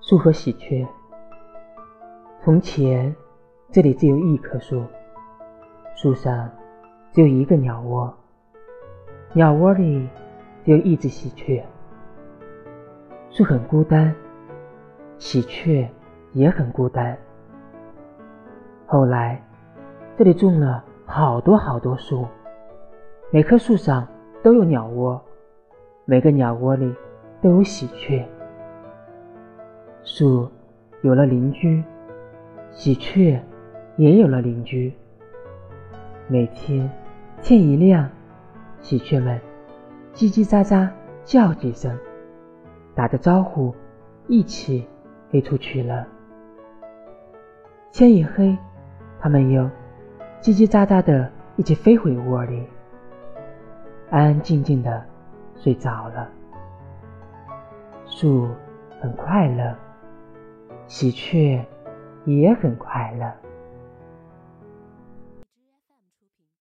树和喜鹊。从前，这里只有一棵树，树上只有一个鸟窝，鸟窝里只有一只喜鹊。树很孤单，喜鹊也很孤单。后来，这里种了好多好多树，每棵树上都有鸟窝，每个鸟窝里都有喜鹊。树有了邻居，喜鹊也有了邻居。每天天一亮，喜鹊们叽叽喳喳叫几声，打着招呼，一起飞出去了。天一黑，它们又叽叽喳喳的一起飞回窝里，安安静静的睡着了。树很快乐。喜鹊也很快乐。